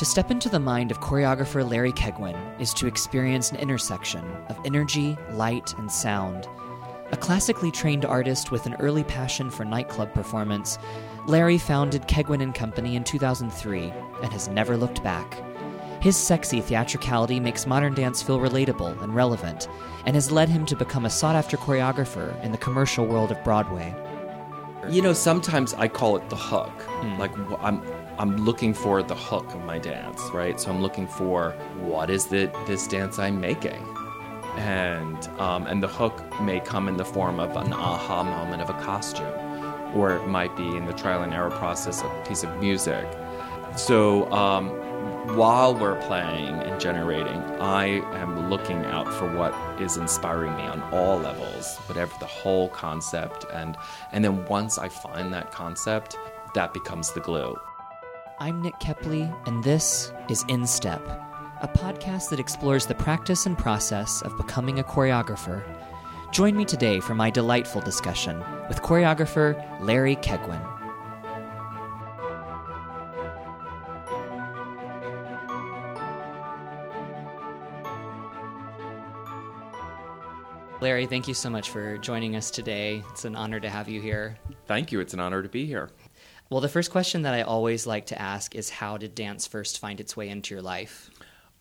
To step into the mind of choreographer Larry Keigwin is to experience an intersection of energy, light, and sound. A classically trained artist with an early passion for nightclub performance, Larry founded Keigwin and Company in 2003 and has never looked back. His sexy theatricality makes modern dance feel relatable and relevant, and has led him to become a sought after choreographer in the commercial world of Broadway. You know, sometimes I call it the hook. Hmm. Like I'm I'm looking for the hook of my dance, right? So I'm looking for what is the this dance I'm making, and um, and the hook may come in the form of an aha moment of a costume, or it might be in the trial and error process of a piece of music. So um, while we're playing and generating, I am looking out for what is inspiring me on all levels, whatever the whole concept, and and then once I find that concept, that becomes the glue. I'm Nick Kepley, and this is In Step, a podcast that explores the practice and process of becoming a choreographer. Join me today for my delightful discussion with choreographer Larry Keigwin. Larry, thank you so much for joining us today. It's an honor to have you here. Thank you. It's an honor to be here. Well, the first question that I always like to ask is how did dance first find its way into your life?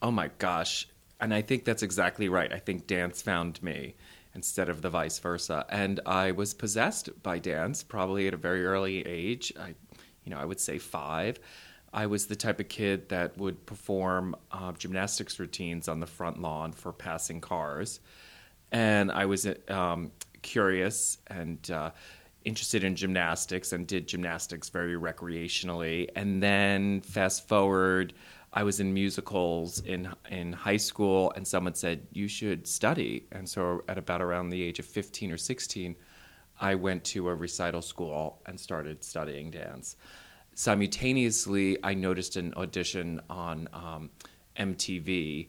Oh my gosh. And I think that's exactly right. I think dance found me instead of the vice versa. And I was possessed by dance probably at a very early age. I, you know, I would say five. I was the type of kid that would perform uh, gymnastics routines on the front lawn for passing cars. And I was um, curious and uh, interested in gymnastics and did gymnastics very recreationally. And then fast forward, I was in musicals in in high school, and someone said you should study. And so, at about around the age of fifteen or sixteen, I went to a recital school and started studying dance. Simultaneously, I noticed an audition on um, MTV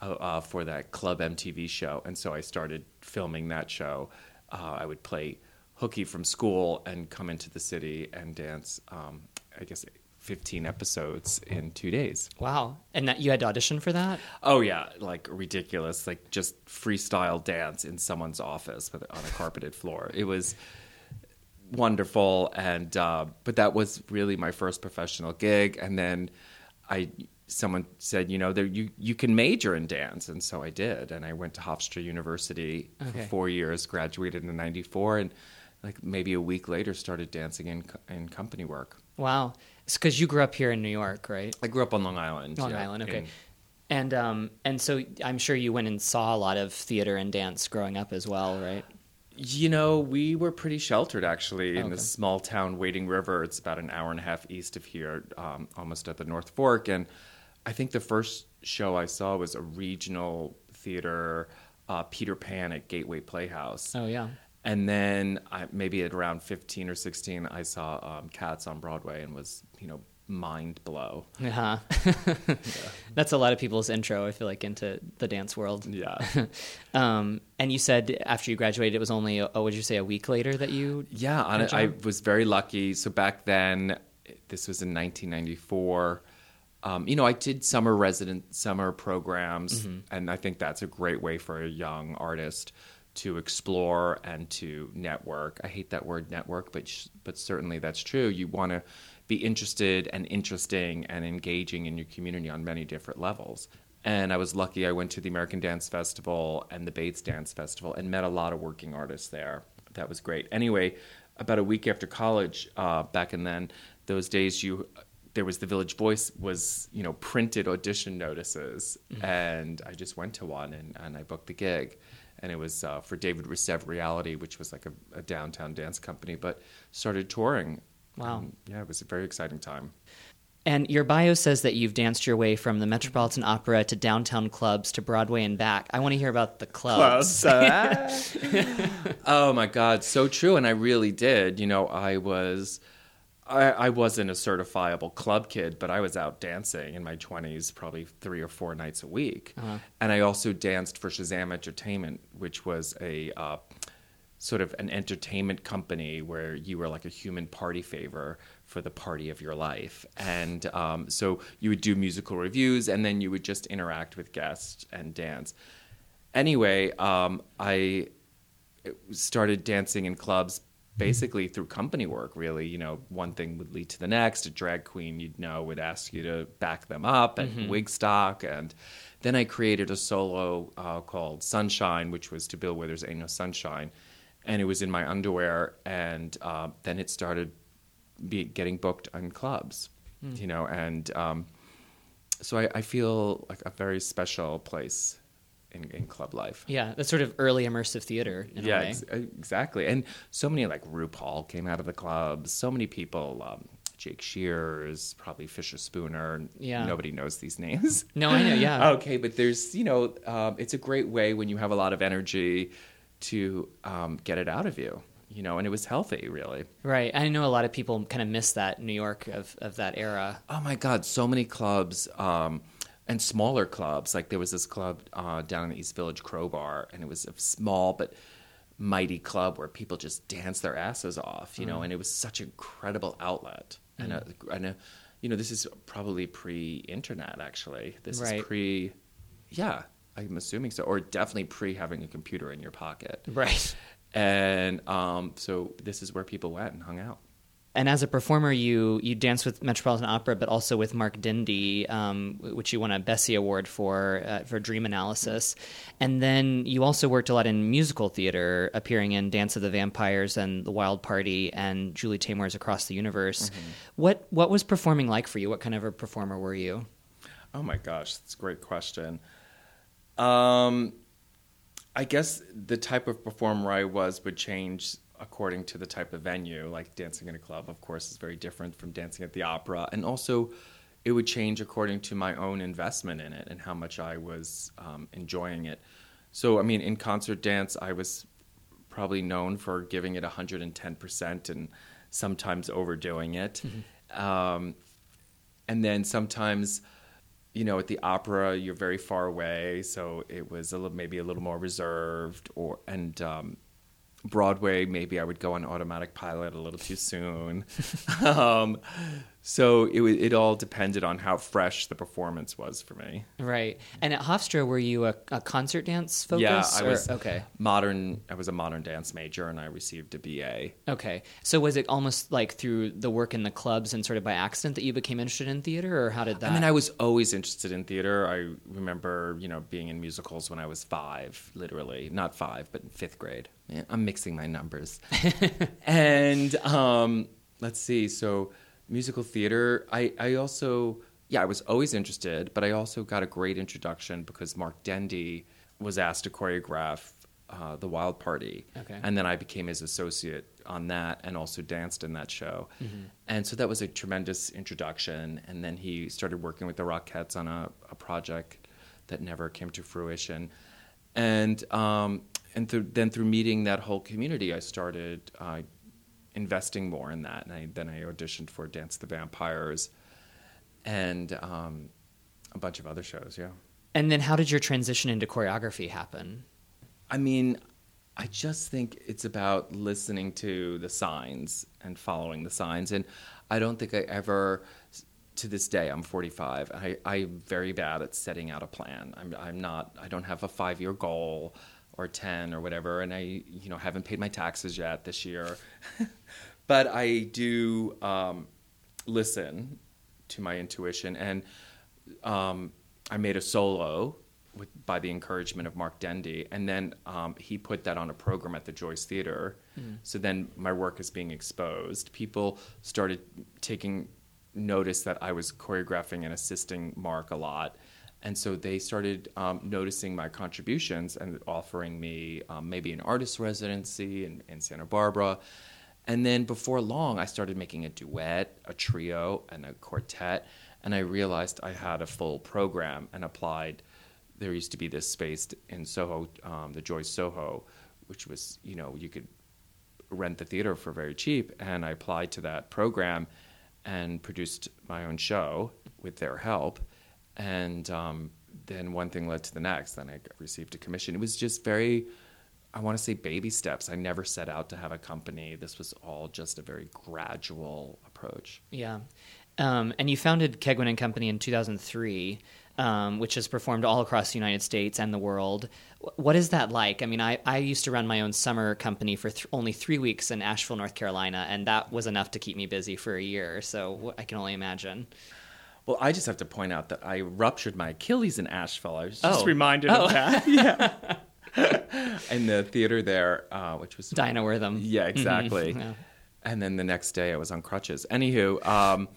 uh, uh, for that Club MTV show, and so I started filming that show. Uh, I would play hooky from school and come into the city and dance. Um, I guess 15 episodes in two days. Wow. And that you had to audition for that? Oh yeah, like ridiculous, like just freestyle dance in someone's office with, on a carpeted floor. It was wonderful, and uh, but that was really my first professional gig. And then I, someone said, you know, there you you can major in dance, and so I did, and I went to Hofstra University Okay. for four years, graduated in '94, and like maybe a week later started dancing in in company work. Wow. It's because you grew up here in New York, right? I grew up on Long Island. Long yeah, Island, okay. in- And um, and so I'm sure you went and saw a lot of theater and dance growing up as well, right? You know, we were pretty sheltered actually in Okay. this small town, Wading River. It's about an hour and a half east of here, um, almost at the North Fork. And I think the first show I saw was a regional theater, uh, Peter Pan at Gateway Playhouse. Oh yeah. And then I, maybe at around 15 or 16, I saw um, Cats on Broadway and was, you know, mind blow. Uh-huh. That's a lot of people's intro, I feel like, into the dance world. Yeah. Um, and you said after you graduated, it was only, oh, would you say, a week later that you? Yeah, Good I was very lucky. So back then, this was in 1994. Um, you know, I did summer resident summer programs, and I think that's a great way for a young artist to explore and to network. I hate that word network, but sh- but certainly that's true. You want to be interested and interesting and engaging in your community on many different levels. And I was lucky. I went to the American Dance Festival and the Bates Dance Festival and met a lot of working artists there. That was great. Anyway, about a week after college, uh, back in then, those days you there was the Village Voice was you know printed audition notices, and I just went to one and, and I booked the gig, and it was uh, for David Rousseve Reality, which was like a, a downtown dance company, but started touring. Wow. And, yeah, it was a very exciting time. And your bio says that you've danced your way from the Metropolitan Opera to downtown clubs to Broadway and back. I want to hear about the clubs. oh my God, so true. And I really did. You know, I was, I, I wasn't a certifiable club kid, but I was out dancing in my 20s, probably three or four nights a week. And I also danced for Shazam Entertainment, which was a uh, sort of an entertainment company where you were like a human party favor for the party of your life. And um, so you would do musical reviews and then you would just interact with guests and dance. Anyway, um, I started dancing in clubs basically through company work really you know one thing would lead to the next. A drag queen you'd know would ask you to back them up at mm-hmm. wigstock and then i created a solo uh, called sunshine which was to bill withers ain't no sunshine. And it was in my underwear. And uh, then it started be, getting booked on clubs mm. you know and um, so I, I feel like a very special place in, in club life. Yeah, that's sort of early immersive theater. yeah, ex- exactly. And so many like RuPaul came out of the clubs. So many people. Um, Jake Shears, probably Fischerspooner. Yeah. Nobody knows these names. No, I know. Yeah. okay, but there's you know, um, it's a great way when you have a lot of energy to um, get it out of you. You know, and it was healthy, really. Right. I know a lot of people kind of miss that New York of, of that era. Oh my God, so many clubs. Um, and smaller clubs. Like there was this club uh, down in the East Village Crowbar, and it was a small but mighty club where people just danced their asses off, you mm. know, and it was such an incredible outlet. Mm. And, a, and a, you know, this is probably pre-internet. Actually, this right. is pre. Yeah, I'm assuming so, or definitely pre having a computer in your pocket. Right. And um, so this is where people went and hung out and as a performer, you you dance with Metropolitan Opera, but also with Mark Dendy, um, which you won a Bessie Award for uh, for Dream Analysis, and then you also worked a lot in musical theater, appearing in Dance of the Vampires and The Wild Party and Julie Taymor's Across the Universe. Mm-hmm. What what was performing like for you? What kind of a performer were you? Oh my gosh, that's a great question. Um, I guess the type of performer I was would change according to the type of venue. Like dancing in a club, of course, is very different from dancing at the opera, and also it would change according to my own investment in it and how much I was um, enjoying it. So, I mean, in concert dance, I was probably known for giving it 110% and sometimes overdoing it. Mm-hmm. Um, and then sometimes, you know, at the opera, you're very far away, so it was a little, maybe a little more reserved, or and um, Broadway, maybe I would go on automatic pilot a little too soon. um, so it it all depended on how fresh the performance was for me. Right. And at Hofstra, were you a, a concert dance focus? Yeah, I was. Okay. Modern. I was a modern dance major, and I received a BA. Okay. So was it almost like through the work in the clubs and sort of by accident that you became interested in theater, or how did that? I mean, I was always interested in theater. I remember, you know, being in musicals when I was five, literally not five, but in fifth grade. I'm mixing my numbers. and um, let's see. So musical theater. I, I also, yeah, I was always interested, but I also got a great introduction because Mark Dendy was asked to choreograph uh, The Wild Party. Okay. And then I became his associate on that and also danced in that show. Mm-hmm. And so that was a tremendous introduction. And then he started working with the Rockettes on a, a project that never came to fruition. And, um, and th- then through meeting that whole community, I started uh, investing more in that. And I, then I auditioned for Dance the Vampires and um, a bunch of other shows, yeah. And then how did your transition into choreography happen? I mean, I just think it's about listening to the signs and following the signs. And I don't think I ever, to this day, I'm 45. I, I'm very bad at setting out a plan. I'm, I'm not, I don't have a five year goal or 10 or whatever. And I, you know, haven't paid my taxes yet this year. but I do um, listen to my intuition, and um, I made a solo with, by the encouragement of Mark Dendy, and then um, he put that on a program at the Joyce Theater. Mm. So then my work is being exposed. People started taking notice that I was choreographing and assisting Mark a lot. And so they started um, noticing my contributions and offering me um, maybe an artist residency in, in Santa Barbara. And then before long, I started making a duet, a trio, and a quartet. And I realized I had a full program and applied. There used to be this space in Soho, um, the Joyce Soho, which was, you know, you could rent the theater for very cheap. And I applied to that program and produced my own show with their help. And um, then one thing led to the next. Then I received a commission. It was just very I want to say baby steps. I never set out to have a company. This was all just a very gradual approach. Yeah. Um, and you founded Keigwin and Company in 2003, um, which has performed all across the United States and the world. What is that like? I mean, I, I used to run my own summer company for th- only three weeks in Asheville, North Carolina, and that was enough to keep me busy for a year. So I can only imagine. Well, I just have to point out that I ruptured my Achilles in Asheville. I was just Oh. reminded Oh. of that. yeah. in the theater there, uh, which was Diana Wortham. Yeah, exactly. Yeah. And then the next day I was on crutches. Anywho, um,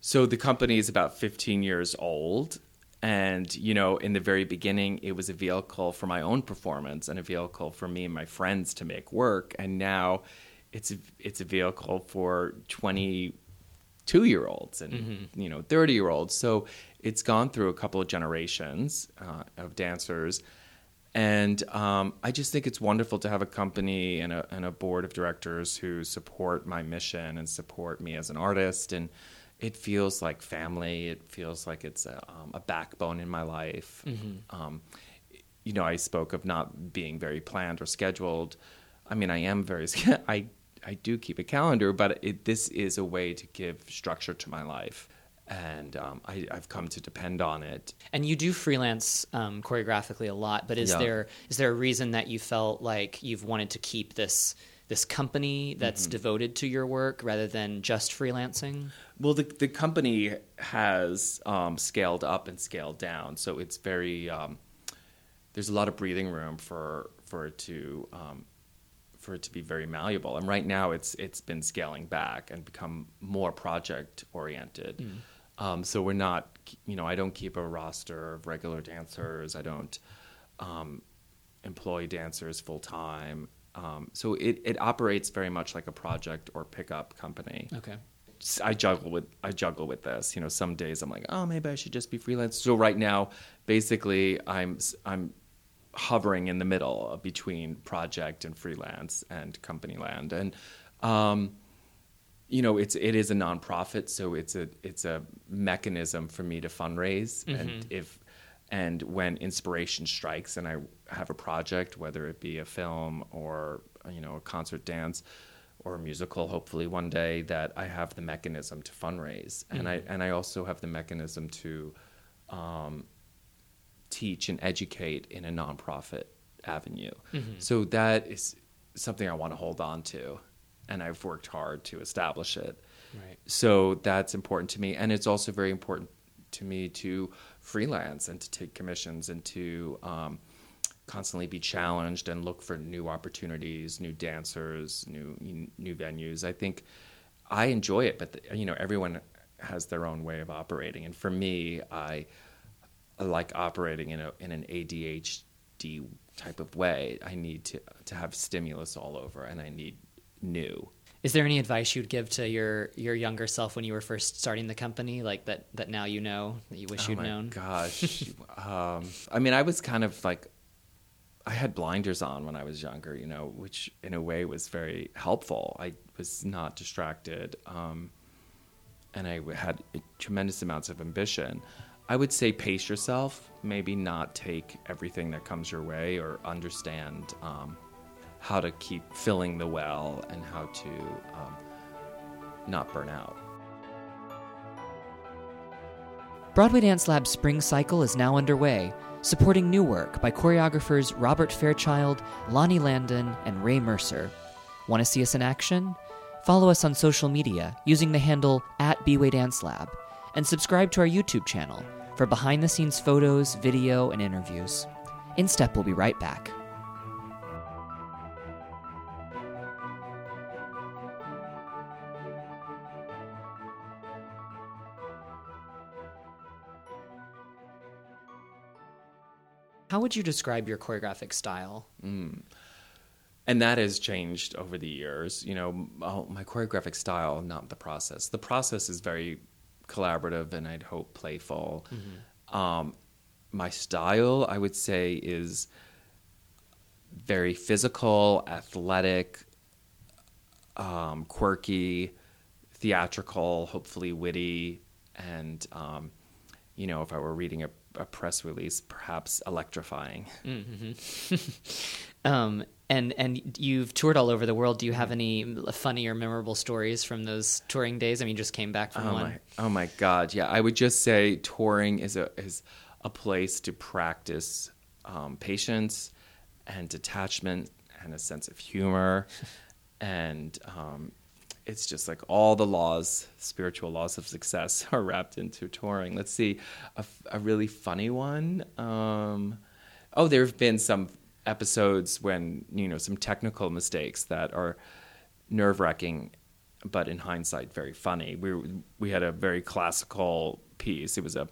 so the company is about 15 years old. And, you know, in the very beginning, it was a vehicle for my own performance and a vehicle for me and my friends to make work. And now it's a, it's a vehicle for 22 year olds and, you know, 30 year olds. So it's gone through a couple of generations uh, of dancers. And um, I just think it's wonderful to have a company and a, and a board of directors who support my mission and support me as an artist. And it feels like family. It feels like it's a, um, a backbone in my life. Um, you know, I spoke of not being very planned or scheduled. I mean, I am very. I I do keep a calendar, but it, this is a way to give structure to my life, and um, I, I've come to depend on it. And you do freelance um, choreographically a lot, but is Yeah. there is there a reason that you felt like you've wanted to keep this this company that's Mm-hmm. devoted to your work rather than just freelancing? Well, the the company has um, scaled up and scaled down, so it's very. Um, there's a lot of breathing room for for it to um, for it to be very malleable. And right now, it's it's been scaling back and become more project oriented. Um, so we're not, you know, I don't keep a roster of regular dancers. I don't um, employ dancers full time. Um, so it, it operates very much like a project or pickup company. Okay. I juggle with I juggle with this. You know, some days I'm like, oh, maybe I should just be freelance. So right now, basically, I'm I'm hovering in the middle between project and freelance and company land, and um, you know, it's it is a nonprofit, so it's a it's a mechanism for me to fundraise, and if and when inspiration strikes and I have a project, whether it be a film or you know a concert dance or a musical, hopefully one day, that I have the mechanism to fundraise, and I and I also have the mechanism to um, teach and educate in a nonprofit avenue. So that is something I want to hold on to, and I've worked hard to establish it. Right. So that's important to me, and it's also very important to me to freelance and to take commissions and to um, constantly be challenged and look for new opportunities, new dancers, new new venues. I think I enjoy it, but you know everyone has their own way of operating, and for me, I, I like operating in a in an ADHD type of way. I need to to have stimulus all over, and I need new. Is there any advice you'd give to your your younger self when you were first starting the company, like that that now you know that you wish oh you'd known? gosh um, i mean i was kind of like i had blinders on when i was younger you know which in a way was very helpful i was not distracted um, and i had tremendous amounts of ambition i would say pace yourself maybe not take everything that comes your way or understand um, how to keep filling the well and how to um, not burn out Broadway Dance Lab's spring cycle is now underway, supporting new work by choreographers Robert Fairchild, Lonnie Landon, and Ray Mercer. Want to see us in action? Follow us on social media using the handle at Bway Dance Lab, and subscribe to our YouTube channel for behind the scenes photos, video, and interviews. InStep will be right back. How would you describe your choreographic style? Mm. and that has changed over the years. You know, oh, my choreographic style, not the process. The process is very collaborative and I'd hope playful. Um, my style, I would say, is very physical, athletic, um, quirky, theatrical, hopefully witty, and um, you know, if I were reading a a press release, perhaps electrifying. Um, and and you've toured all over the world. Do you have any funny or memorable stories from those touring days? I mean, you just came back from Oh one. my, oh my God! Yeah, I would just say touring is a is a place to practice um, patience and detachment and a sense of humor, and um, it's just like all the laws, spiritual laws of success, are wrapped into touring. Let's see, a really funny one. Um, oh, there have been some episodes when you know some technical mistakes that are nerve wracking, but in hindsight, very funny. We we had a very classical piece. It was a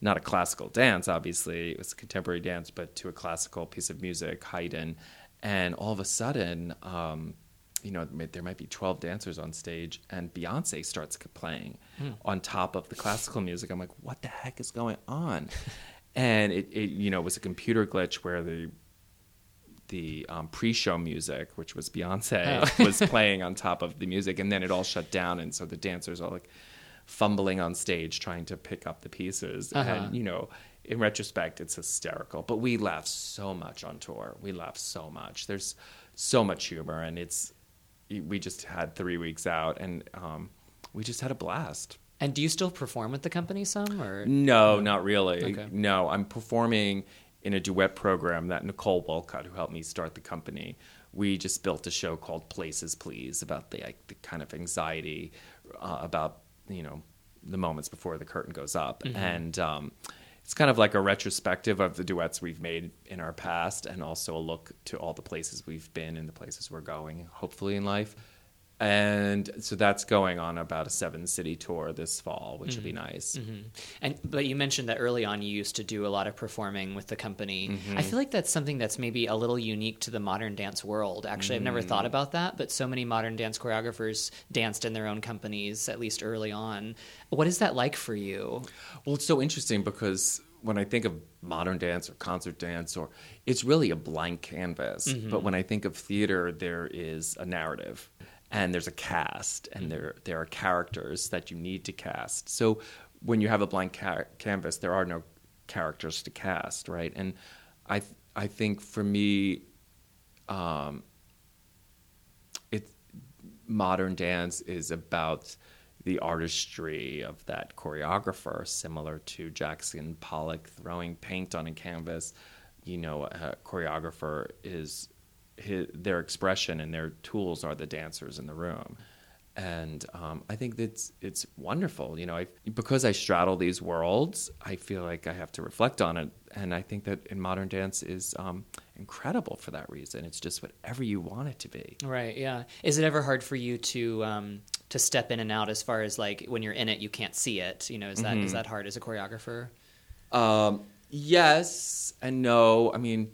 not a classical dance, obviously. It was a contemporary dance, but to a classical piece of music, Haydn. And all of a sudden, um, you know, there might be 12 dancers on stage, and Beyonce starts playing on top of the classical music. I'm like, what the heck is going on? and it, it, you know, was a computer glitch where the the um, pre-show music, which was Beyonce, Oh. was playing on top of the music, and then it all shut down, and so the dancers are like fumbling on stage trying to pick up the pieces, Uh-huh. and you know, in retrospect, it's hysterical. But we laugh so much on tour. We laugh so much. There's so much humor, and it's we just had three weeks out, and um, we just had a blast. And do you still perform with the company some or No, not really. Okay. No, I'm performing in a duet program that Nicole Wolcott, who helped me start the company, we just built a show called Places Please about the, like, the kind of anxiety uh, about you know the moments before the curtain goes up, and um, it's kind of like a retrospective of the duets we've made in our past, and also a look to all the places we've been and the places we're going, hopefully in life. And so that's going on about a seven city tour this fall, which will be nice. And but you mentioned that early on you used to do a lot of performing with the company. Mm-hmm. I feel like that's something that's maybe a little unique to the modern dance world. Actually, I've never Mm. thought about that, but so many modern dance choreographers danced in their own companies at least early on. What is that like for you? Well, it's so interesting because when I think of modern dance or concert dance, or it's really a blank canvas. But when I think of theater, there is a narrative, and there's a cast, and there there are characters that you need to cast. So when you have a blank ca- canvas, there are no characters to cast, right? And I th- I think for me, um, it modern dance is about the artistry of that choreographer, similar to Jackson Pollock throwing paint on a canvas. You know, a choreographer is his, their expression and their tools are the dancers in the room. And um, I think that's it's wonderful. You know, I, because I straddle these worlds, I feel like I have to reflect on it. And I think that in modern dance is um, incredible for that reason. It's just whatever you want it to be. Right. Yeah. Is it ever hard for you to um, to step in and out as far as like when you're in it, you can't see it? You know, is that is that hard as a choreographer? Um, yes and no. I mean,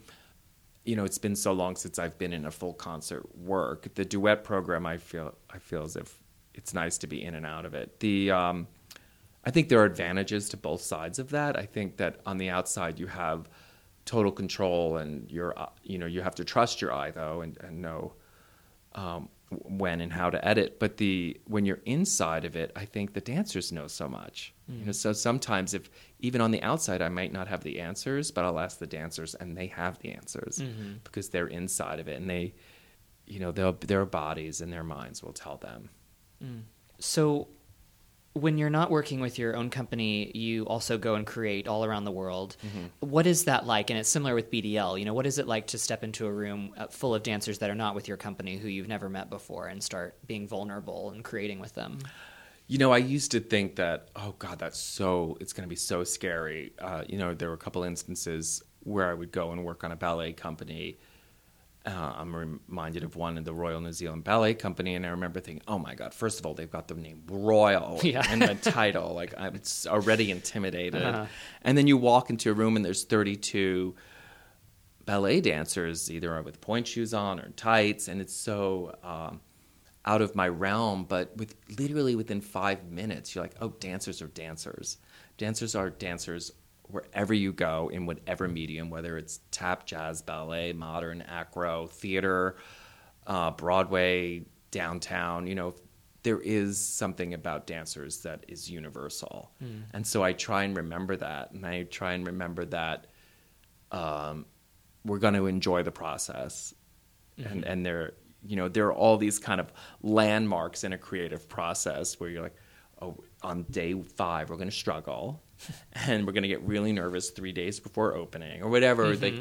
you know, it's been so long since I've been in a full concert work. The duet program, I feel, I feel as if it's nice to be in and out of it. The, um, I think there are advantages to both sides of that. I think that on the outside you have total control, and you're, uh, you know, you have to trust your eye though, and, and know um, when and how to edit. But the when you're inside of it, I think the dancers know so much. You know, mm. so sometimes if even on the outside, I might not have the answers, but I'll ask the dancers, and they have the answers mm-hmm. because they're inside of it, and they, you know, they'll, their bodies and their minds will tell them. Mm. So, when you're not working with your own company, you also go and create all around the world. What is that like? And it's similar with BDL. You know, what is it like to step into a room uh, full of dancers that are not with your company, who you've never met before, and start being vulnerable and creating with them? You know, I used to think that, oh God, that's so, it's going to be so scary. Uh, you know, there were a couple instances where I would go and work on a ballet company. Uh, I'm reminded of one in the Royal New Zealand Ballet Company, and I remember thinking, oh my God, first of all, they've got the name Royal Yeah. in the title. Like, I'm already intimidated. Uh-huh. And then you walk into a room and there's 32 ballet dancers, either with point shoes on or tights, and it's so um, out of my realm. But with literally within five minutes, you're like, oh, dancers are dancers. Dancers are dancers wherever you go in whatever medium, whether it's tap, jazz, ballet, modern, acro, theater, uh, Broadway, downtown. You know, there is something about dancers that is universal. And so I try and remember that. And I try and remember that um, we're going to enjoy the process. And, and there, you know, there are all these kind of landmarks in a creative process where you're like, oh, on day five, we're going to struggle and we're going to get really nervous three days before opening or whatever. Like,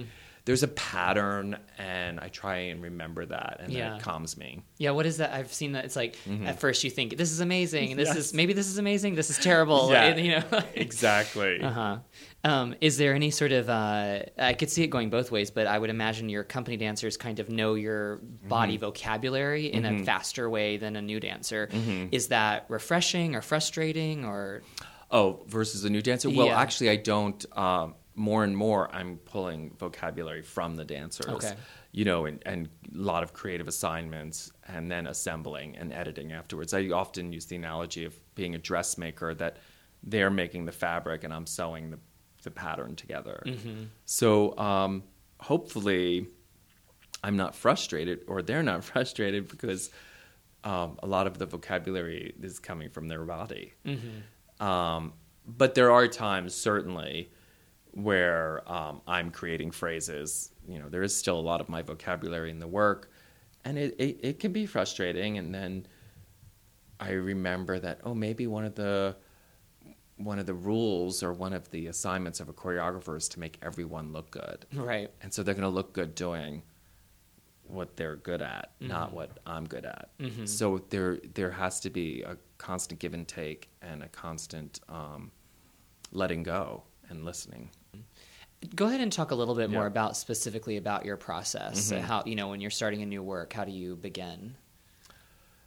there's a pattern, and I try and remember that, and Yeah. that calms me. Yeah, what is that? I've seen that. It's like at first you think this is amazing, and this Mm-hmm. Yes. is maybe this is amazing, this is terrible. Yeah. and, you know. Exactly. uh huh. Um, is there any sort of? Uh, I could see it going both ways, but I would imagine your company dancers kind of know your Mm-hmm. body vocabulary in a faster way than a new dancer. Mm-hmm. Is that refreshing or frustrating or? Oh, versus a new dancer? Well, Yeah. actually, I don't. Um, more and more, I'm pulling vocabulary from the dancers. Okay. You know, and, and a lot of creative assignments, and then assembling and editing afterwards. I often use the analogy of being a dressmaker that they're making the fabric and I'm sewing the, the pattern together. So um, hopefully, I'm not frustrated, or they're not frustrated because um, a lot of the vocabulary is coming from their body. Um, but there are times, certainly, where um, I'm creating phrases. You know, there is still a lot of my vocabulary in the work, and it, it, it can be frustrating. And then I remember that oh, maybe one of the one of the rules or one of the assignments of a choreographer is to make everyone look good, Right. and so they're going to look good doing what they're good at, not what I'm good at. So there there has to be a constant give and take and a constant um, letting go and listening. Go ahead and talk a little bit more about specifically about your process. Mhm. How you know when you're starting a new work, how do you begin?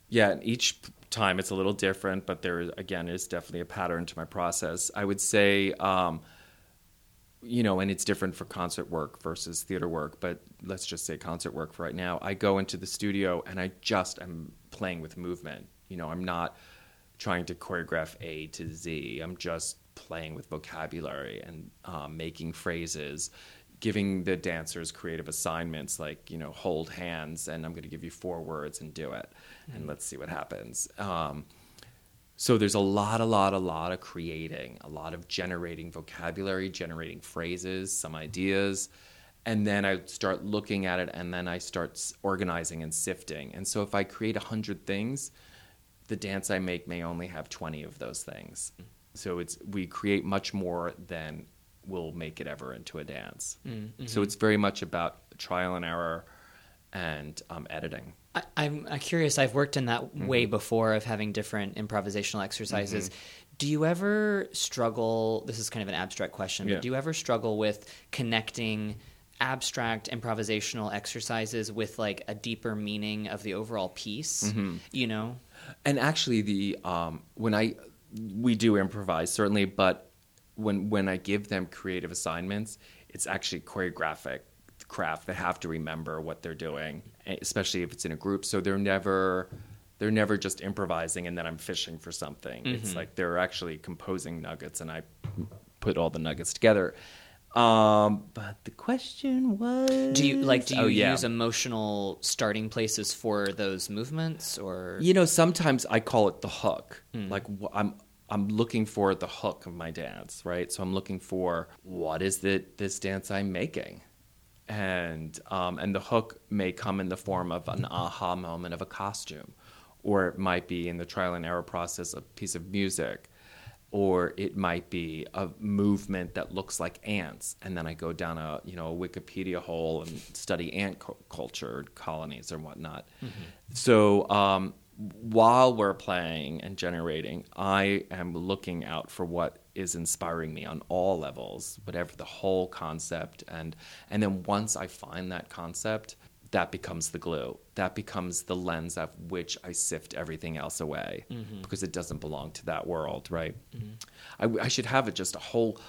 Yeah, each time it's a little different, but there is, again is definitely a pattern to my process. I would say, um, you know, and it's different for concert work versus theater work, but let's just say concert work for right now. I go into the studio and I just am playing with movement. You know, I'm not trying to choreograph A to Z. I'm just playing with vocabulary and um, making phrases, giving the dancers creative assignments like, you know, hold hands and I'm going to give you four words and do it. And let's see what happens. Um, so there's a lot, a lot, a lot of creating, a lot of generating vocabulary, generating phrases, some ideas. And then I start looking at it and then I start organizing and sifting. And so if I create 100 things, the dance I make may only have 20 of those things. So it's we create much more than will make it ever into a dance. So it's very much about trial and error and um, editing. I, I'm uh, curious. I've worked in that way Mm-hmm. before of having different improvisational exercises. Do you ever struggle? This is kind of an abstract question, Yeah. but do you ever struggle with connecting abstract improvisational exercises with like a deeper meaning of the overall piece? Mm-hmm. You know? And actually, the um, when I we do improvise certainly, but when when I give them creative assignments, it's actually choreographic craft. They have to remember what they're doing, e, especially if it's in a group. So they're never they're never just improvising and then I'm fishing for something. It's like they're actually composing nuggets, and I put all the nuggets together. Um, but the question was, Do you like? Do you Oh, yeah. use emotional starting places for those movements, or You know, sometimes I call it the hook. Like I'm I'm looking for the hook of my dance, right? So I'm looking for what is it this dance I'm making, and um, and the hook may come in the form of an aha moment of a costume, or it might be in the trial and error process a piece of music, or it might be a movement that looks like ants, and then I go down a you know a Wikipedia hole and study ant cu- culture colonies or whatnot. So um, while we're playing and generating, I am looking out for what is inspiring me on all levels, whatever the whole concept, and and then once I find that concept. That becomes the glue. That becomes the lens of which I sift everything else away mm-hmm. because it doesn't belong to that world, right? Mm-hmm. I, I should have it just a whole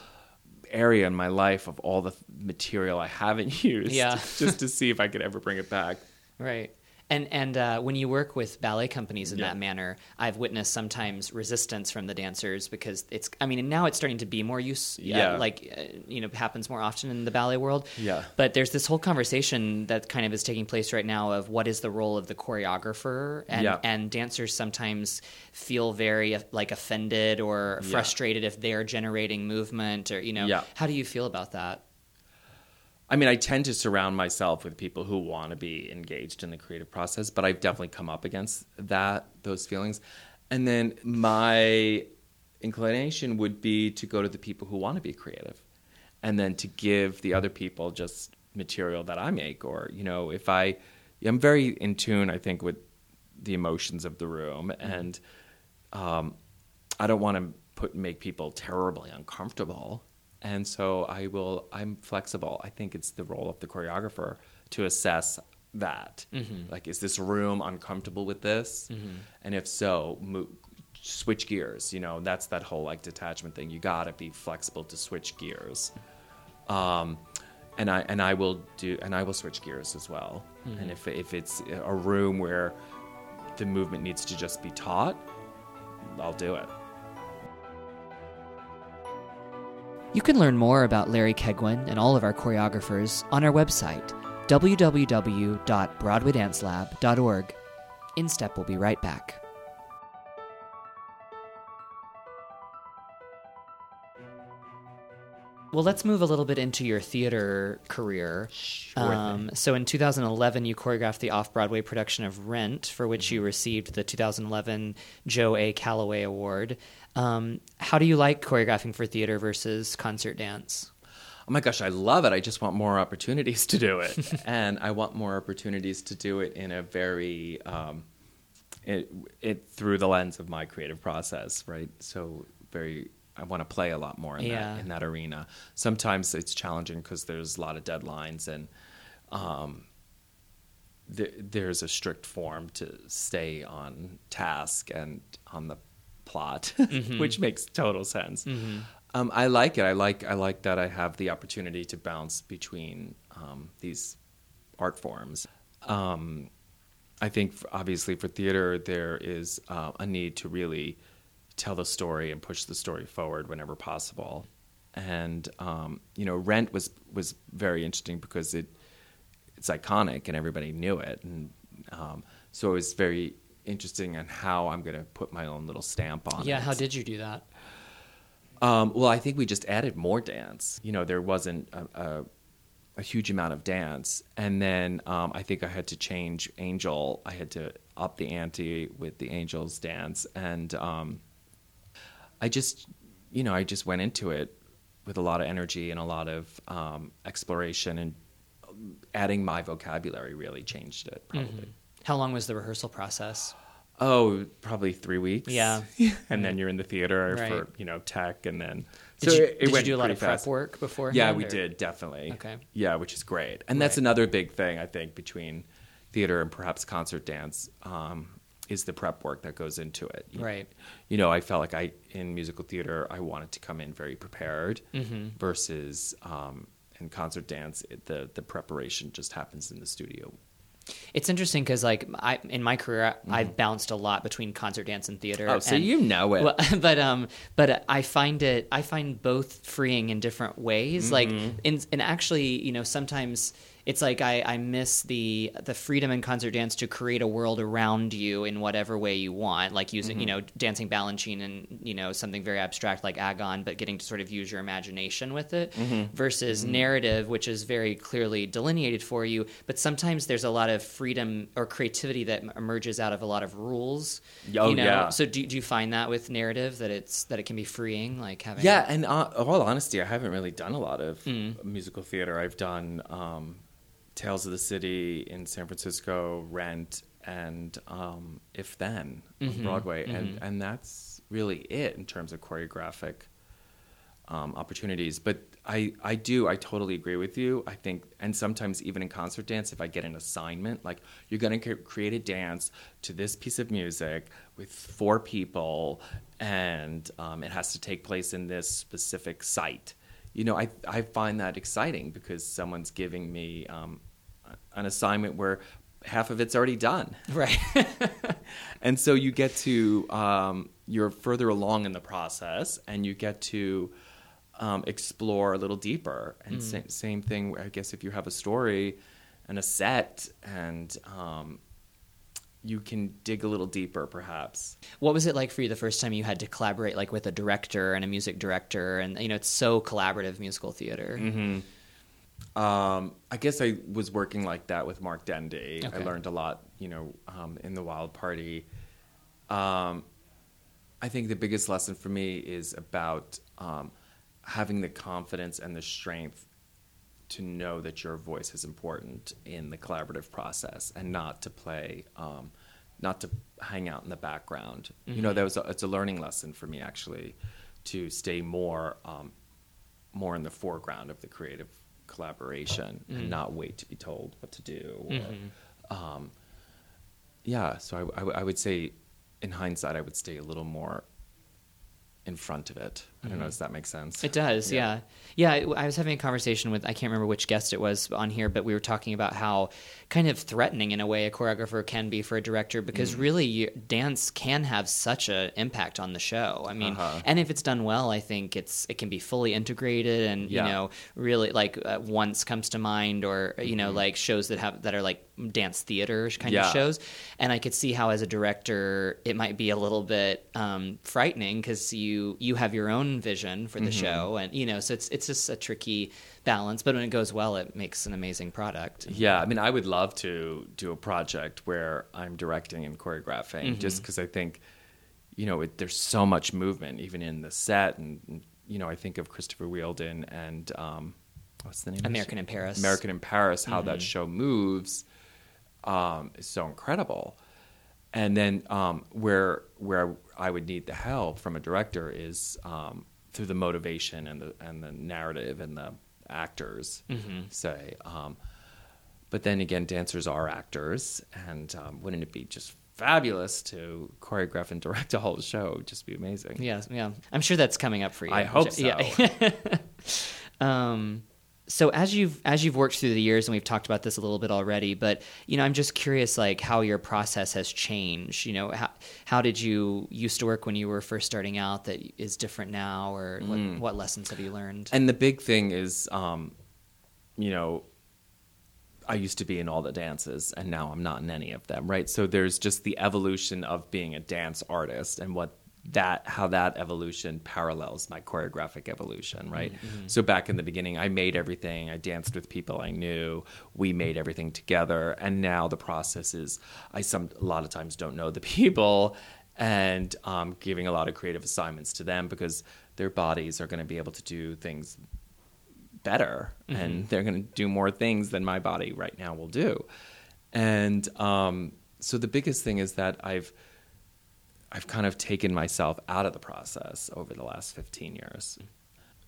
area in my life of all the material I haven't used, Yeah. just to see if I could ever bring it back. right? And and uh, when you work with ballet companies in Yeah. that manner, I've witnessed sometimes resistance from the dancers because it's. I mean, now it's starting to be more use. uh, Yeah. like uh, you know, happens more often in the ballet world. Yeah. But there's this whole conversation that kind of is taking place right now of what is the role of the choreographer, and Yeah. and dancers sometimes feel very uh, like offended or Yeah. frustrated if they're generating movement or you know. Yeah. How do you feel about that? I mean, I tend to surround myself with people who want to be engaged in the creative process, but I've definitely come up against that, those feelings. And then my inclination would be to go to the people who want to be creative and then to give the other people just material that I make. Or, you know, if I, I'm very in tune, I think, with the emotions of the room. And um, I don't want to put make people terribly uncomfortable. And so I will. I'm flexible. I think it's the role of the choreographer to assess that. Mm-hmm. Like, is this room uncomfortable with this? Mm-hmm. And if so, switch gears. You know, that's that whole like detachment thing. You got to be flexible to switch gears. Um, and I and I will do and I will switch gears as well. Mm-hmm. And if if it's a room where the movement needs to just be taught, I'll do it. You can learn more about Larry Keigwin and all of our choreographers on our website, www.broadwaydancelab.org. InStep will be right back. Well, let's move a little bit into your theater career. Um, so, in 2011, you choreographed the off Broadway production of Rent, for which you received the 2011 Joe A. Callaway Award. Um, how do you like choreographing for theater versus concert dance? Oh my gosh, I love it. I just want more opportunities to do it. and I want more opportunities to do it in a very, um, it, it through the lens of my creative process, right? So, very, I want to play a lot more in, Yeah. that, in that arena. Sometimes it's challenging because there's a lot of deadlines and um, th- there's a strict form to stay on task and on the plot, which makes total sense. Um, I like it. I like I like that I have the opportunity to bounce between um, these art forms. Um, I think obviously for theater there is uh, a need to really tell the story and push the story forward whenever possible. And um, you know, Rent was was very interesting because it it's iconic and everybody knew it, and um, so it was very interesting on how I'm going to put my own little stamp on it. Yeah, how did you do that? Um, well, I think we just added more dance. You know, there wasn't a, a, a huge amount of dance, and then um, I think I had to change Angel. I had to up the ante with the Angels dance, and um, I just, you know, I just went into it with a lot of energy and a lot of um, exploration, and adding my vocabulary really changed it. Probably. How long was the rehearsal process? Oh, probably three weeks. Yeah. and then you're in the theater Right. for you know tech, and then Did, so you, it, it did you went do a lot of prep fast. work before? Yeah, we did definitely. Okay. Yeah, which is great, and that's another big thing I think between theater and perhaps concert dance um, is the prep work that goes into it. You- Right. You know, I felt like I in musical theater I wanted to come in very prepared Mm-hmm. versus um, in concert dance it, the the preparation just happens in the studio. It's interesting because, like, I in my career, I've bounced a lot between concert dance and theater. Mm-hmm. Oh, so and- you know it. Well, but um, but I find it, I find both freeing in different ways. Like, Mm-hmm. in, and actually, you know, sometimes it's like I, I miss the the freedom in concert dance to create a world around you in whatever way you want. Like using, you Mm-hmm. know, dancing Balanchine and you know something very abstract like Agon, but getting to sort of use your imagination with it. Mm-hmm. Versus narrative, which is very clearly delineated for you. But sometimes there's a lot of freedom or creativity that emerges out of a lot of rules. Oh, you know? yeah. So do, do you find that with narrative that it's that it can be freeing, like having Yeah, and uh, all honesty, I haven't really done a lot of Mm. musical theater. I've done um, Tales of the City in San Francisco, Rent, and um, If Then Mm-hmm. on Broadway, and and that's really it in terms of choreographic um, opportunities. But I, I do, I totally agree with you. I think, and sometimes even in concert dance, if I get an assignment, like you're going to create a dance to this piece of music with four people, and um, it has to take place in this specific site. You know, I, I find that exciting because someone's giving me um, an assignment where half of it's already done. Right. and so you get to um, you're further along in the process, and you get to um, explore a little deeper. And Mm. sa- same thing, I guess, if you have a story and a set, and um, you can dig a little deeper, perhaps. what was it like for you the first time you had to collaborate like with a director and a music director and you know it's so collaborative musical theater. Mm-hmm. Um, I guess I was working like that with Mark Dendy. I learned a lot, you know, um, in the Wild Party. Um, I think the biggest lesson for me is about um, having the confidence and the strength to know that your voice is important in the collaborative process and not to play, um, not to hang out in the background. You know, that was a, it's a learning lesson for me actually to stay more um, more in the foreground of the creative collaboration and not wait to be told what to do. Or, um, yeah, so I I would say, in hindsight, I would stay a little more in front of it. I don't know if that makes sense. It does, yeah. yeah. I I was having a conversation with I can't remember which guest it was on here, but we were talking about how kind of threatening in a way a choreographer can be for a director because Mm. really you, dance can have such an impact on the show. I mean, Uh-huh. and if it's done well, I think it's it can be fully integrated and Yeah. you know really like uh, once comes to mind or you know like shows that have that are like dance theater kind Mm-hmm. Yeah. of shows. And I could see how as a director it might be a little bit um, frightening because you you have your own vision for the Mm-hmm. show and you know so it's it's just a tricky balance but when it goes well it makes an amazing product Yeah, I mean, I would love to do a project where I'm directing and choreographing, just Mm-hmm. because I think, you know, it, there's so much movement even in the set, and and, you know, I think of Christopher Wheeldon and um, what's the name? American in Paris. American in Paris. How Mm-hmm. that show moves um, is so incredible. And then um, where where I would need the help from a director is um, through the motivation and the and the narrative and the actors Mm-hmm. say. Um, but then again, dancers are actors, and um, wouldn't it be just fabulous to choreograph and direct a whole show? It would just be amazing. yeah yeah i'm sure that's coming up for you I hope so. yeah. so as you've as you've worked through the years and we've talked about this a little bit already but you know i'm just curious like how your process has changed you know how, how did you used to work when you were first starting out that is different now or what, what lessons have you learned Mm. And the big thing is, um, you know, I used to be in all the dances, and now I'm not in any of them, right? So there's just the evolution of being a dance artist, and what that how that evolution parallels my choreographic evolution, right? So back in the beginning, I made everything. I danced with people I knew. We made everything together, and now the process is I some a lot of times don't know the people, and um, giving a lot of creative assignments to them because their bodies are going to be able to do things better. And they're going to do more things than my body right now will do. And um, so the biggest thing is that i've i've kind of taken myself out of the process over the last 15 years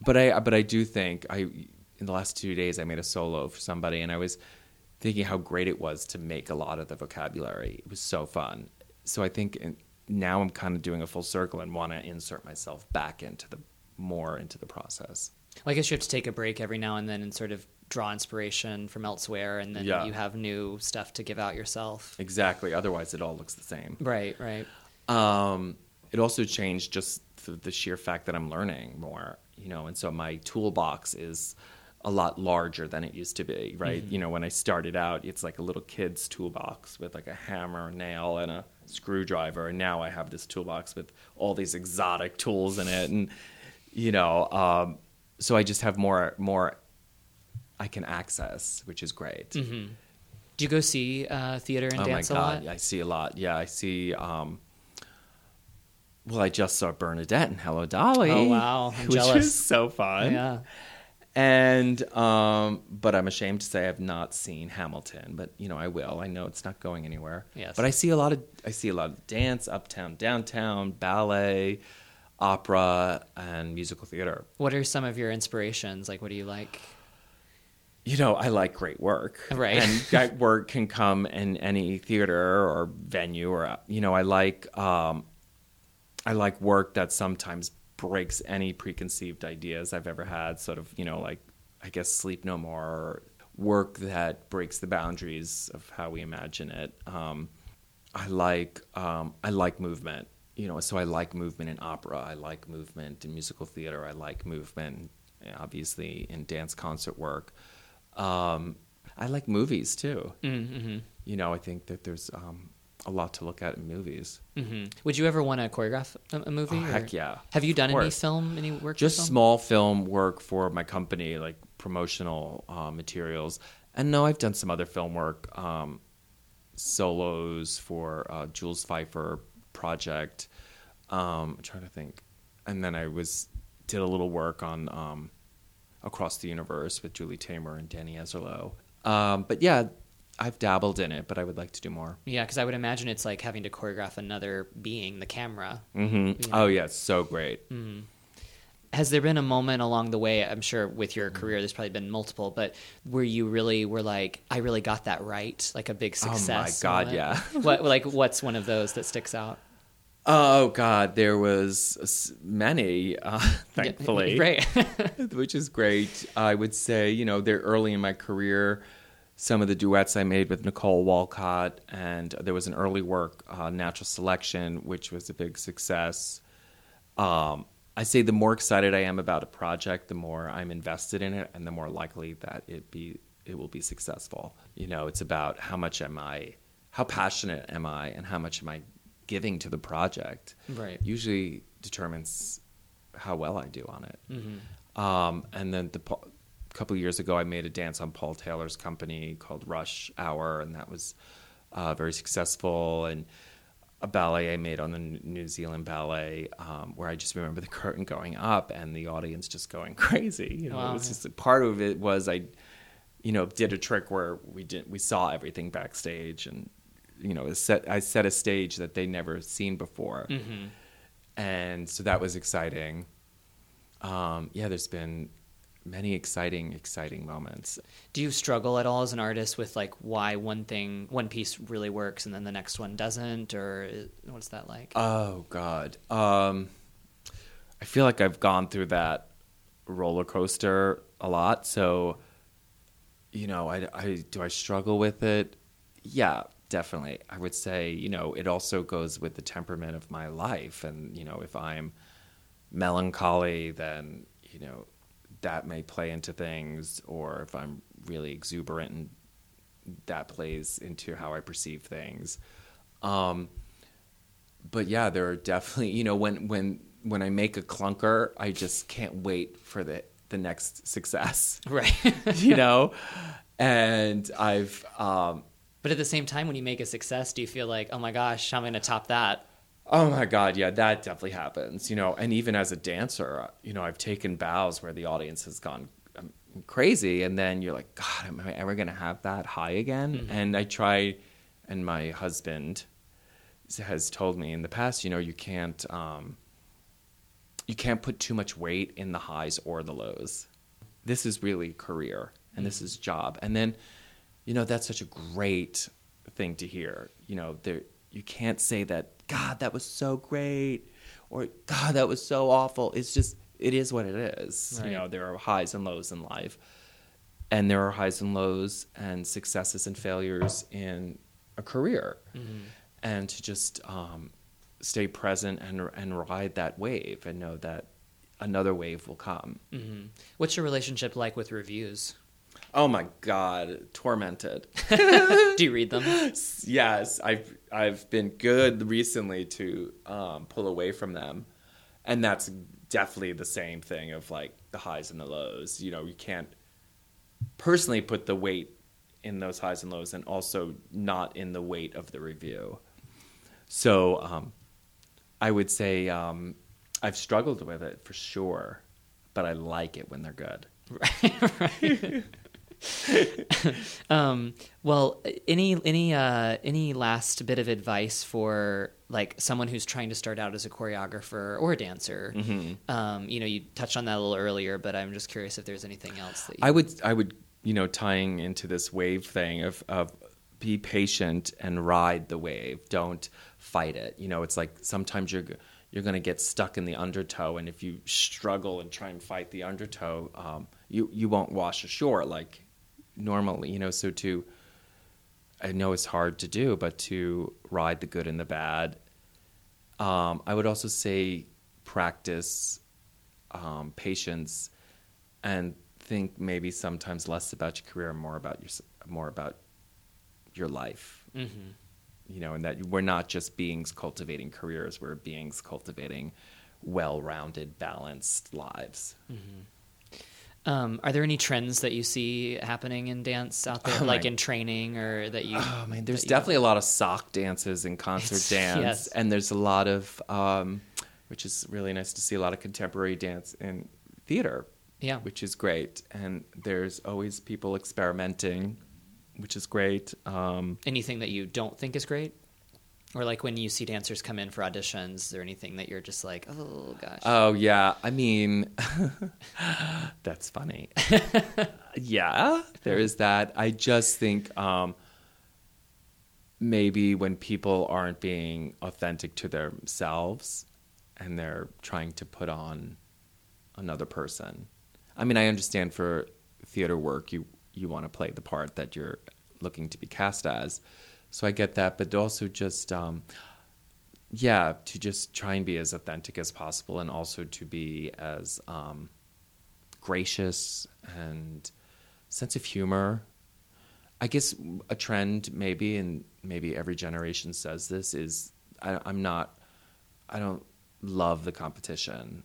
but i but i do think i in the last two days i made a solo for somebody and i was thinking how great it was to make a lot of the vocabulary it was so fun so i think now i'm kind of doing a full circle and want to insert myself back into the more into the process Well, I guess you have to take a break every now and then and sort of draw inspiration from elsewhere, and then Yeah. you have new stuff to give out yourself. Exactly. Otherwise, it all looks the same. Right, right. Um, it also changed just the, the sheer fact that I'm learning more, you know, and so my toolbox is a lot larger than it used to be, right? You know, when I started out, it's like a little kid's toolbox with like a hammer, a nail, and a screwdriver, and now I have this toolbox with all these exotic tools in it, and you know, um, so I just have more more I can access, which is great. Do you go see uh, theater and oh dance my a lot? I see a lot. Yeah, I see. Um, well, I just saw Bernadette and Hello Dolly. Oh, wow. I'm which jealous. was so fun. Yeah. And um, but I'm ashamed to say I've not seen Hamilton, but you know I will. I know it's not going anywhere. Yes. But I see a lot of I see a lot of dance, uptown, downtown, ballet, opera, and musical theater. What are some of your inspirations? Like, what do you like? you know, I like great work. Right. And that work can come in any theater or venue or you know, I like um I like work that sometimes breaks any preconceived ideas I've ever had, sort of, you know, like I guess Sleep No More or work that breaks the boundaries of how we imagine it. Um, I like um, I like movement, you know. So I like movement in opera. I like movement in musical theater. I like movement, obviously, in dance concert work. Um, I like movies too. Mm-hmm. You know, I think that there's um, a lot to look at in movies. Mm-hmm. Would you ever want to choreograph a, a movie? Oh, heck yeah. Have you done any film, any work? Just film? small film work for my company, like promotional uh, materials. And no, I've done some other film work, um, solos for uh, Jules Feiffer project. Um, I'm trying to think, and then I was did a little work on um, Across the Universe with Julie Taymor and Danny Ezralow. Um, but yeah, I've dabbled in it, but I would like to do more. Yeah, because I would imagine it's like having to choreograph another being, the camera. hmm Yeah. Oh yeah, it's so great. Has there been a moment along the way? I'm sure with your career, there's probably been multiple, but where you really were like, I really got that right, like a big success. Oh my. God, moment? yeah. what like what's one of those that sticks out? Oh God, there was many, uh, thankfully, Right. which is great. I would say, you know, they're early in my career. Some of the duets I made with Nicole Wolcott, and there was an early work, uh, Natural Selection, which was a big success. Um, I say the more excited I am about a project, the more I'm invested in it, and the more likely that it be it will be successful. You know, it's about how much am I, how passionate am I, and how much am I giving to the project. Right. Usually determines how well I do on it. Mm-hmm. Um, and then the couple of years ago, I made a dance on Paul Taylor's company called Rush Hour, and that was uh, very successful. And a ballet I made on the New Zealand Ballet, um, where I just remember the curtain going up and the audience just going crazy. You know, Wow, it was just part of it was I, you know, did a trick where we did we saw everything backstage and. You know, set, I set a stage that they never seen before, hmm and so that was exciting. Um, yeah, there's been many exciting, exciting moments. Do you struggle at all as an artist with like why one thing, one piece really works and then the next one doesn't, or what's that like? Oh God, um, I feel like I've gone through that roller coaster a lot. So, you know, I, I do I struggle with it? Yeah, definitely. I would say, you know, it also goes with the temperament of my life, and you know, if I'm melancholy, then you know that may play into things, or if I'm really exuberant, and that plays into how I perceive things. Um, but yeah, there are definitely you know when when when I make a clunker, I just can't wait for the the next success, right. you know. And I've um, but at the same time, when you make a success, do you feel like, oh my gosh, I'm going to top that? Oh my God, yeah, that definitely happens. You know, and even as a dancer, you know, I've taken bows where the audience has gone um, crazy, and then you're like, God, am I ever going to have that high again? And I try, and my husband has told me in the past, you know, you can't, um, you can't put too much weight in the highs or the lows. This is really career, and this is job, and then, you know, that's such a great thing to hear. You know, there you can't say that God that was so great or God that was so awful. It's just it is what it is. Right. You know, there are highs and lows in life, and there are highs and lows and successes and failures in a career, and to just um, stay present and and ride that wave and know that another wave will come. hmm What's your relationship like with reviews? Oh my God, tormented. do you read them? yes, I've I've been good recently to um, pull away from them, and that's definitely the same thing of like the highs and the lows. You know, you can't personally put the weight in those highs and lows, and also not in the weight of the review. So um, I would say um, I've struggled with it for sure, but I like it when they're good. right. um, well, any any uh, any last bit of advice for like someone who's trying to start out as a choreographer or a dancer? Um, you know, you touched on that a little earlier, but I'm just curious if there's anything else that you... I would, I would, you know, tying into this wave thing of, of be patient and ride the wave. Don't fight it. You know, it's like sometimes you're, you're going to get stuck in the undertow, and if you struggle and try and fight the undertow, um, you, you won't wash ashore like normally, you know, so to, I know it's hard to do, but to ride the good and the bad. Um, I would also say practice um, patience and think maybe sometimes less about your career and more about your more about your life. Mm-hmm. You know, and that we're not just beings cultivating careers; we're beings cultivating well-rounded, balanced lives. Mm-hmm. Um, are there any trends that you see happening in dance out there, oh like in training, or that you? Oh man, there's definitely a lot of sock dances and concert it's, dance, yes. and there's a lot of, um, which is really nice to see a lot of contemporary dance in theater. Yeah, which is great, and there's always people experimenting, which is great. Um, Anything that you don't think is great? Or like when you see dancers come in for auditions, or anything that you're just like, oh gosh. Oh yeah, I mean, that's funny. yeah, there is that. I just think um, maybe when people aren't being authentic to themselves and they're trying to put on another person. I mean, I understand for theater work, you you want to play the part that you're looking to be cast as so I get that, but also just, um, yeah, to just try and be as authentic as possible and also to be as um, gracious and sense of humor. I guess a trend, maybe, and maybe every generation says this, is I, I'm not, I don't love the competition.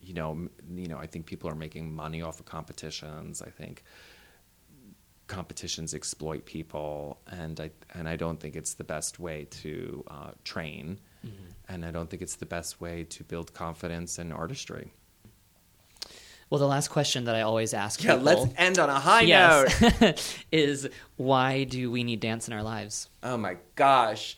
You know, you know, I think people are making money off of competitions. I think competitions exploit people, and I and I don't think it's the best way to uh, train, mm-hmm. and I don't think it's the best way to build confidence and artistry. Well, the last question that I always ask yeah, people, let's end on a high yes, note, is why do we need dance in our lives? Oh my gosh.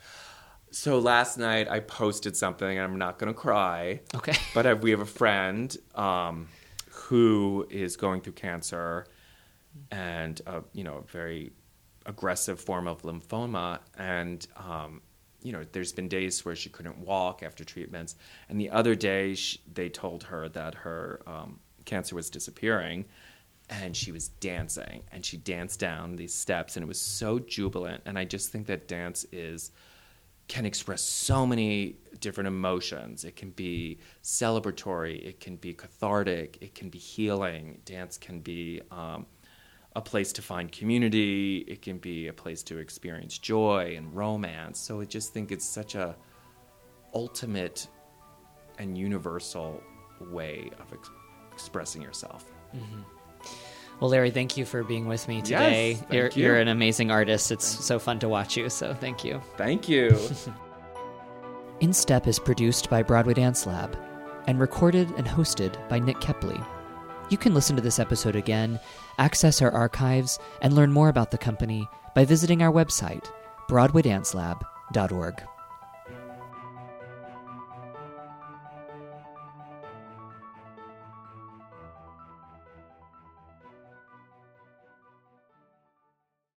So last night I posted something, and I'm not going to cry. Okay. But I, we have a friend um, who is going through cancer, and a, you know a very aggressive form of lymphoma. And um, you know there's been days where she couldn't walk after treatments. And the other day she, they told her that her um, cancer was disappearing and she was dancing. And she danced down these steps and it was so jubilant. And i just think that dance is can express so many different emotions. It can be celebratory. It can be cathartic. It can be healing. Dance can be um, a place to find community. It can be a place to experience joy and romance. So I just think it's such a ultimate and universal way of ex- expressing yourself. Mm-hmm. Well, Larry, thank you for being with me today. Yes, you're, you. are an amazing artist. It's so fun to watch you. So thank you. Thank you. In Step is produced by Broadway Dance Lab and recorded and hosted by Nick Kepley. You can listen to this episode again, access our archives, and learn more about the company by visiting our website, BroadwayDanceLab.org.